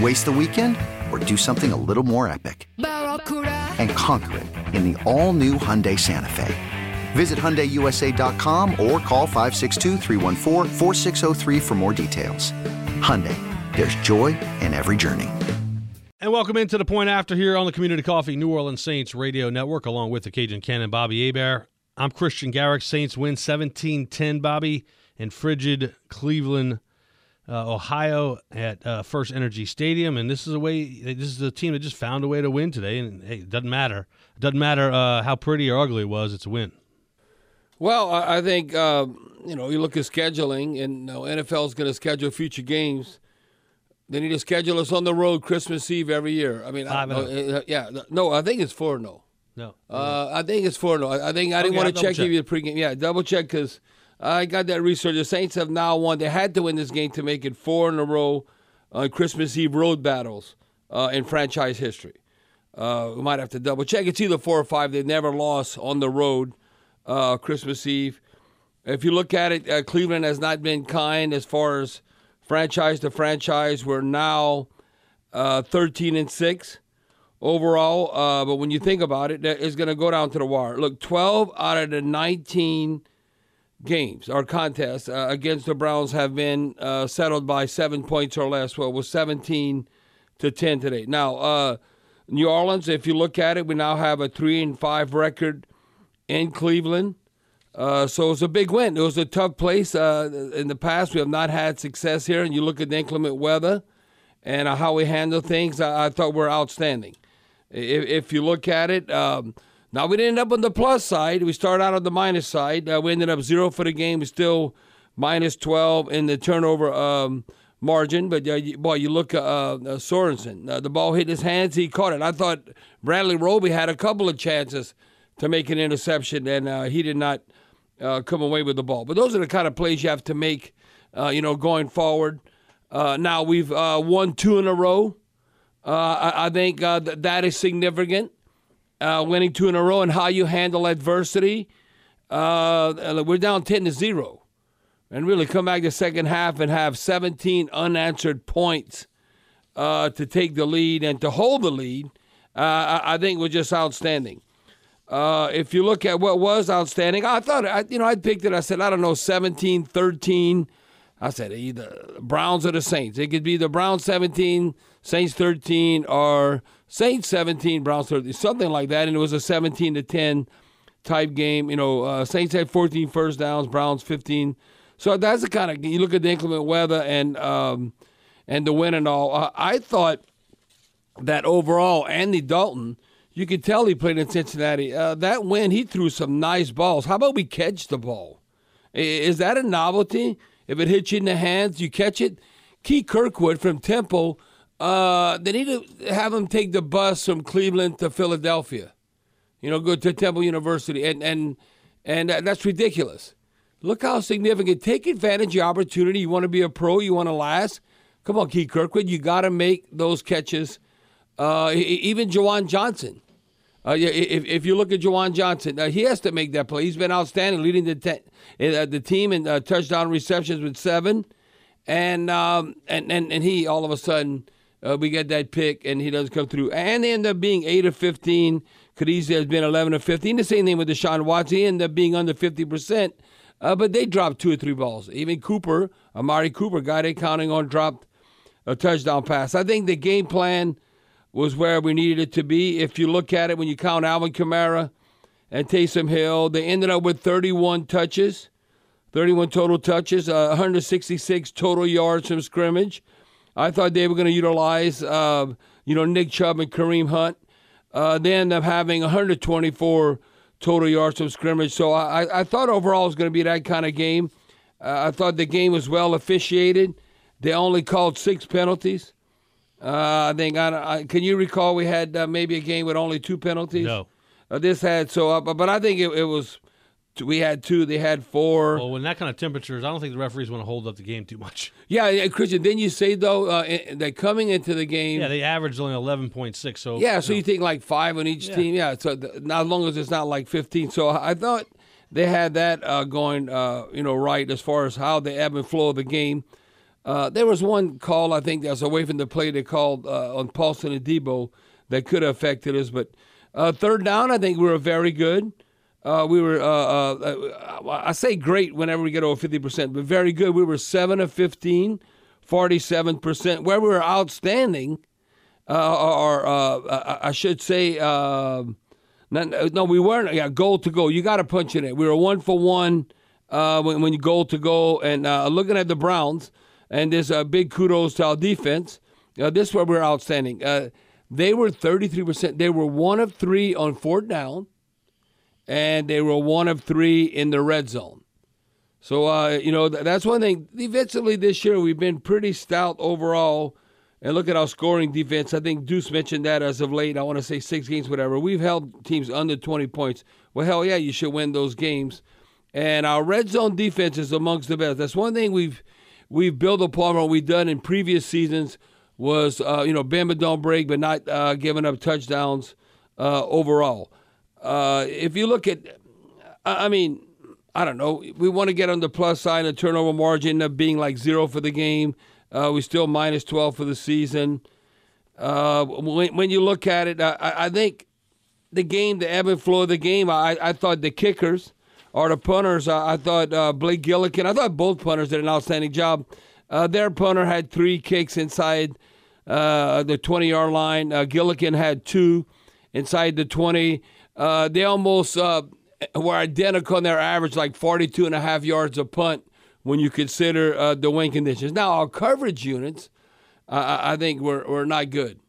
Waste the weekend or do something a little more epic? And conquer it in the all-new Hyundai Santa Fe. Visit HyundaiUSA.com or call 562 for more details. Hyundai, there's joy in every journey. And welcome into the point after here on the Community Coffee New Orleans Saints Radio Network, along with the Cajun Cannon Bobby Hebert. I'm Christian Garic. Saints win 17 10, Bobby, in frigid Cleveland uh, Ohio at uh, First Energy Stadium, and this is a way. This is a team that just found a way to win today, and hey, it doesn't matter. It doesn't matter uh, how pretty or ugly it was. It's a win. Well, I think um, you know you look at scheduling, and you know, NFL is going to schedule future games. They need to schedule us on the road Christmas Eve every year. I mean, I, uh, yeah, no, I think it's four no. No, uh, I think it's four no. I, I think I didn't okay, want to check, check. you the pregame. Yeah, double check because I got that research. The Saints have now won. They had to win this game to make it four in a row on Christmas Eve road battles uh, in franchise history. Uh, we might have to double check. It's either four or five. They've never lost on the road uh, Christmas Eve. If you look at it, uh, Cleveland has not been kind as far as franchise to franchise. We're now uh, 13 and six overall. Uh, but when you think about it, it's going to go down to the wire. Look, 12 out of the 19- games or contests uh, against the Browns have been uh, settled by seven points or less. Well, it was 17 to 10 today. Now, uh, New Orleans, if you look at it, we now have a three and five record in Cleveland. Uh, so was a big win. It was a tough place uh, in the past. We have not had success here, and you look at the inclement weather and uh, how we handle things. I, I thought we're outstanding. If, if, you look at it. Um, now, we didn't end up on the plus side. We started out on the minus side. Uh, we ended up zero for the game. We still minus 12 in the turnover um, margin. But, uh, you, boy, you look at uh, uh, Sorensen. Uh, the ball hit his hands. He caught it. I thought Bradley Roby had a couple of chances to make an interception, and uh, he did not come away with the ball. But those are the kind of plays you have to make, you know, going forward. now, we've won two in a row. I, I, think that is significant uh, winning two in a row, and how you handle adversity. Uh, we're down 10 to 0. And really come back the second half and have 17 unanswered points uh, to take the lead and to hold the lead, uh, I think was just outstanding. Uh, if you look at what was outstanding, I thought, I, you know, I picked it. I said, I don't know, 17, 13. I said either Browns or the Saints. It could be the Browns 17, Saints 13, or Saints 17, Browns 13, something like that. And it was a 17 to 10 type game. You know, uh, Saints had 14 first downs, Browns 15. So that's the kind of you look at the inclement weather and um, and the win and all. Uh, I thought that overall, Andy Dalton, you could tell he played in Cincinnati. Uh, that win, he threw some nice balls. How about we catch the ball? Is that a novelty? If it hits you in the hands, you catch it. Keith Kirkwood from Temple uh, they need to have him take the bus from Cleveland to Philadelphia. You know, go to Temple University, and and and that's ridiculous. Look how significant. Take advantage of opportunity. You want to be a pro. You want to last. Come on, Keith Kirkwood. You got to make those catches. Uh, even Juwan Johnson. Uh, if, if you look at Juwan Johnson, uh, he has to make that play. He's been outstanding, leading the te- uh, the team in uh, touchdown receptions with seven, and um, and and and he all of a sudden uh, we get that pick and he doesn't come through. And they end up being 8 of 15. Khadija has been 11 of 15. The same thing with Deshaun Watson. He ended up being under 50%. Uh, but they dropped two or three balls. Even Cooper, Amari Cooper, guy they counting on, dropped a touchdown pass. I think the game plan was where we needed it to be. If you look at it, when you count Alvin Kamara and Taysom Hill, they ended up with 31 touches, 31 total touches, uh, 166 total yards from scrimmage. I thought they were going to utilize, uh, you know, Nick Chubb and Kareem Hunt. Uh, they end up having 124 total yards from scrimmage. So I, I thought overall it was going to be that kind of game. Uh, I thought the game was well officiated. They only called six penalties. Uh, I think. I, I, can you recall we had uh, maybe a game with only two penalties? No. Uh, this had so, uh, but I think it, it was we had two. They had four. Well, when that kind of temperatures, I don't think the referees want to hold up the game too much. Yeah, Christian. Then you say though uh, that coming into the game, yeah, they averaged only eleven point six. So yeah, so you, know. you, think like five on each yeah. team. Yeah, so not as long as it's not like fifteen. So I thought they had that uh, going, uh, you know, right as far as how the ebb and flow of the game. Uh, there was one call I think that was away from the play they called uh, on Paulson and Deebo that could have affected us, but uh, third down I think we were very good. Uh, we were, uh, uh, I say great whenever we get over 50%, but very good. We were 7 of 15, 47%. Where we were outstanding, or I should say, um, no, we weren't. Yeah, goal to go. You got to punch in it. We were one for one when, when you goal to go. And looking at the Browns, and there's a big kudos to our defense. this is where we're outstanding. they were 33%. They were one of three on fourth down and they were one of three in the red zone. So, uh, you know, that's one thing. Defensively this year, we've been pretty stout overall. And look at our scoring defense. I think Deuce mentioned that as of late. I want to say six games, whatever. We've held teams under 20 points. Well, hell yeah, you should win those games. And our red zone defense is amongst the best. That's one thing we've we've built upon what we've done in previous seasons was, uh, you know, Bama don't break, but not uh, giving up touchdowns uh, overall. Uh, if you look at, I mean, I don't know. We want to get on the plus side. The turnover margin of being like zero for the game. Uh, we still minus 12 for the season. Uh, when, when, you look at it, I, I, think the game, the ebb and flow of the game, I, I thought the kickers or the punters, I, I thought uh, Blake Gillikin, I thought both punters did an outstanding job. Uh, their punter had three kicks inside uh, the 20 yard line. Gillikin had two inside the 20. Uh, they almost uh, were identical in their average, like 42 and a half yards a punt when you consider uh, the wind conditions. Now, our coverage units, I think, were, were not good.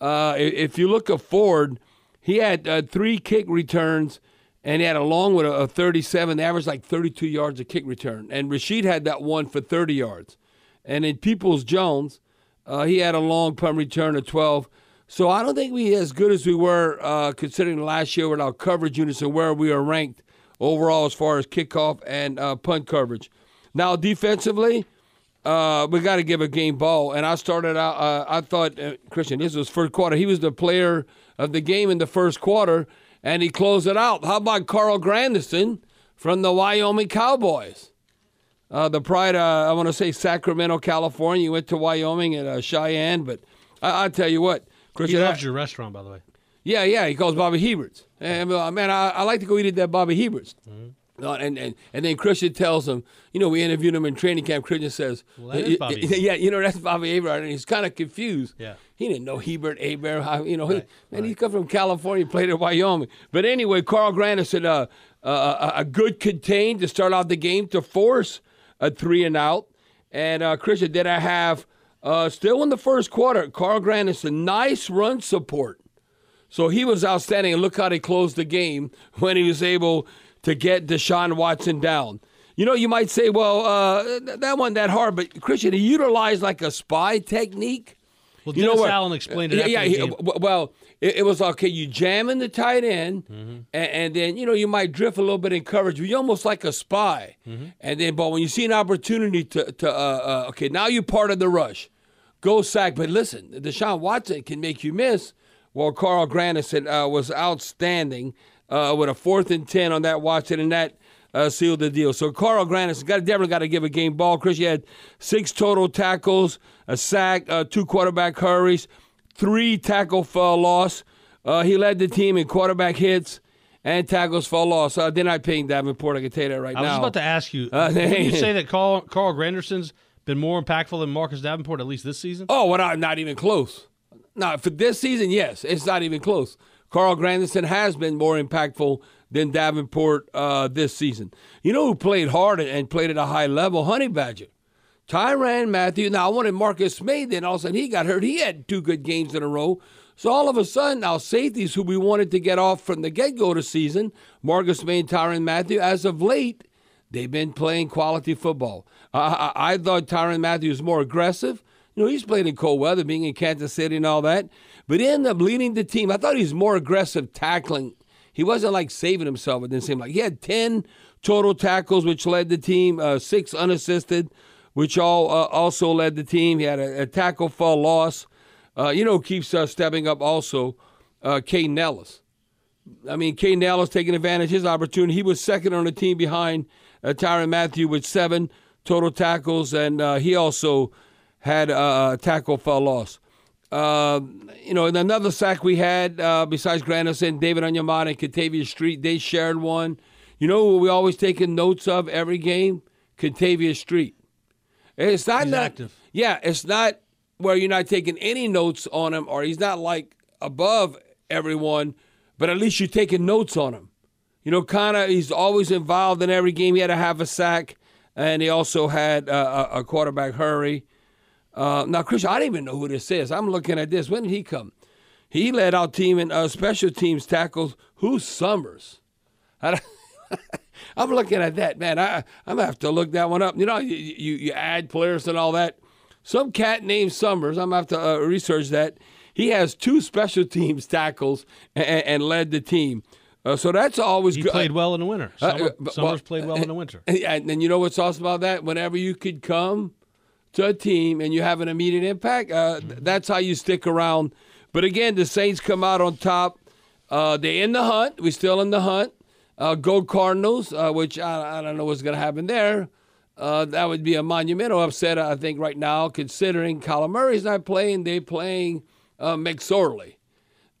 Uh, if you look at Ford, he had uh, three kick returns and he had a long one of 37. They averaged like 32 yards a kick return. And Rashid had that one for 30 yards. And in Peoples Jones, he had a long punt return of 12. So I don't think we as good as we were uh, considering last year with our coverage units and where we are ranked overall as far as kickoff and uh, punt coverage. Now defensively, uh, we got to give a game ball. And I started out. Uh, I thought uh, Christian, this was first quarter. He was the player of the game in the first quarter, and he closed it out. How about Carl Granderson from the Wyoming Cowboys? Uh, the pride, I want to say Sacramento, California. You went to Wyoming at Cheyenne, but I, I tell you what, Christian, he loves your restaurant, by the way. Yeah, yeah. He calls Bobby Hebert's. And uh, man, I, I, like to go eat at that Bobby Hebert's. Mm-hmm. Uh, and, and and then Christian tells him, you know, we interviewed him in training camp. Christian says, well, yeah, you know, that's Bobby Hebert. And he's kind of confused. Yeah. He didn't know Hebert, Hebert. You know, right, he, man, right. he come from California, played at Wyoming. But anyway, Carl Granderson uh, uh, a good contain to start out the game to force a three and out. And uh, Christian, did I have uh, still in the first quarter, Carl a nice run support. So he was outstanding. And look how they closed the game when he was able to get Deshaun Watson down. You know, you might say, well, uh, that wasn't that hard, but Christian, he utilized like a spy technique. Well, Dennis you know what Allen explained it. Yeah, yeah. well, it, it, was okay. You jam in the tight end, mm-hmm. and, and, then you know you might drift a little bit in coverage. You're almost like a spy, mm-hmm. and then but when you see an opportunity to, to uh, uh, okay, now you're part of the rush go sack. But listen, Deshaun Watson can make you miss. Well, Carl Granderson uh, was outstanding uh, with a fourth and 10 on that Watson, and that uh, sealed the deal. So Carl Granderson got definitely got to give a game ball. Chris, you had six total tackles, a sack, uh, two quarterback hurries, three tackle for loss. Uh, he led the team in quarterback hits and tackles for loss. Uh, they're not paying Davenport. I can tell you that right now. I was about to ask you. Uh, you say that Carl, Carl Granderson's – been more impactful than Marcus Davenport, at least this season? Oh, well, not, not even close. now for this season, yes, it's not even close. Carl Granderson has been more impactful than Davenport uh, this season. You know who played hard and played at a high level? Honey Badger. Tyrann Mathieu. Now, I wanted Marcus Maye, then all of a sudden he got hurt. He had two good games in a row. So all of a sudden, now safeties who we wanted to get off from the get go to season, Marcus Maye and Tyrann Mathieu, as of late, they've been playing quality football. I, I, thought Tyrann Mathieu was more aggressive. You know, he's played in cold weather, being in Kansas City and all that. But he ended up leading the team. I thought he was more aggressive tackling. He wasn't like saving himself. It didn't seem like he had 10 total tackles, which led the team, uh, six unassisted, which all uh, also led the team. He had a, a tackle for loss. Uh, you know, keeps uh, stepping up also, uh, Kaden Elliss. I mean, Kaden Elliss taking advantage of his opportunity. He was second on the team behind uh, Tyrann Mathieu with seven total tackles, and uh, he also had a tackle for loss. Uh, you know, in another sack we had uh, besides Granderson, David Onyemata and Kentavius Street, they shared one. You know what we always taking notes of every game? Kentavius Street. It's not He's that, active. Yeah, it's not where you're not taking any notes on him, or he's not like above everyone, but at least you're taking notes on him. You know, kind of, he's always involved in every game. He had to have a sack, and he also had uh, a quarterback hurry. Uh, now, Christian, I don't even know who this is. I'm looking at this. When did he come? He led our team in uh, special teams tackles. Who's Summers? I'm looking at that, man. I, I'm gonna have to look that one up. You know, you, you, you add players and all that. Some cat named Summers. I'm gonna have to uh, research that. He has two special teams tackles and, and led the team. Uh, so that's always he good. played well in the winter. Uh, Summer, uh, Summers well, played well in the winter. And, and you know what's awesome about that? Whenever you could come to a team and you have an immediate impact, uh, th- that's how you stick around. But again, the Saints come out on top. Uh, they're in the hunt. We're still in the hunt. Uh, go Cardinals, uh, which I, I don't know what's going to happen there. Uh, that would be a monumental upset, I think, right now, considering Kyler Murray's not playing. They're playing uh, McSorley.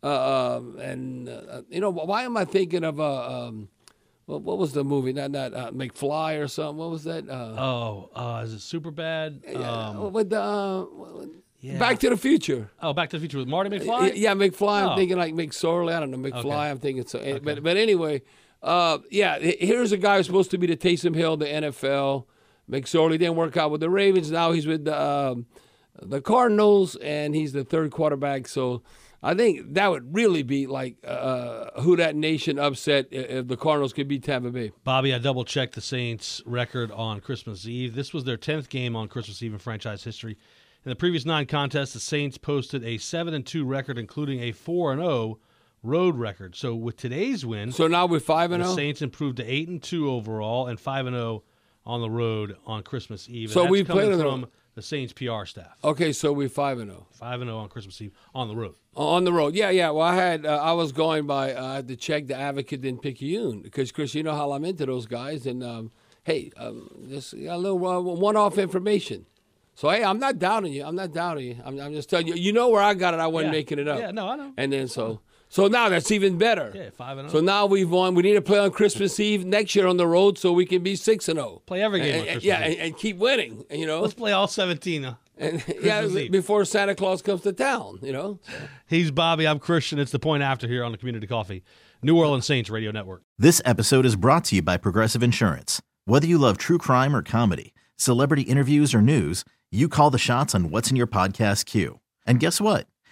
Uh, um, and, uh, you know, why am I thinking of, uh, um, what, what was the movie? Not, not uh, McFly or something. What was that? Uh, Oh, uh, is it super bad? Um, with the, uh, yeah. Back to the Future. oh, Back to the Future with Marty McFly. Yeah, McFly. I'm Oh. thinking like McSorley. I don't know McFly. Okay. I'm thinking so. eh, But but anyway, uh, yeah. Here's a guy who's supposed to be the Taysom Hill, the NFL. McSorley didn't work out with the Ravens. Now he's with the um, the Cardinals, and he's the third quarterback. So I think that would really be like uh, Who Dat Nation upset if the Cardinals could beat Tampa Bay. Bobby, I double checked the Saints' record on Christmas Eve. This was their 10th game on Christmas Eve in franchise history. In the previous nine contests, the Saints posted a 7 and 2 record, including a 4 and 0 road record. So with today's win, So now we're five and the zero. Saints improved to 8 and 2 overall and 5 and 0 on the road on Christmas Eve. So we played on the- Saints PR staff. Okay, so we're five and zero. 5 and 0 on Christmas Eve on the road. On the road, yeah, yeah. Well, I had uh, I was going by. Uh, I had to check the Advocate didn't pick you because Chris, you know how I'm into those guys. And um, hey, um, just a little uh, one-off information. So hey, I'm not doubting you. I'm not doubting you. I'm, I'm just telling you. You know where I got it. I wasn't Yeah. making it up. Yeah, no, I know. And then so so now that's even better. Yeah, 5 and oh. So now we've won. We need to play on Christmas Eve next year on the road so we can be six and zero. Play every game And- and- Christmas yeah, Eve. and, and keep winning. You know, Let's play all 17. uh, and, yeah, Eve. before Santa Claus comes to town. You know. He's Bobby. I'm Christian. It's the point after here on the Community Coffee, New Orleans Saints Radio Network. This episode is brought to you by Progressive Insurance. Whether you love true crime or comedy, celebrity interviews or news, you call the shots on what's in your podcast queue. And guess what?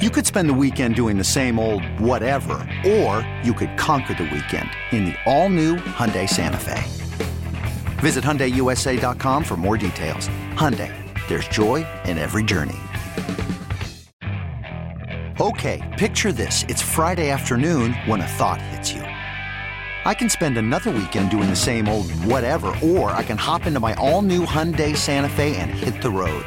You could spend the weekend doing the same old whatever, or you could conquer the weekend in the all-new Hyundai Santa Fe. Visit HyundaiUSA.com for more details. Hyundai, there's joy in every journey. Okay, picture this. It's Friday afternoon when a thought hits you. I can spend another weekend doing the same old whatever, or I can hop into my all-new Hyundai Santa Fe and hit the road.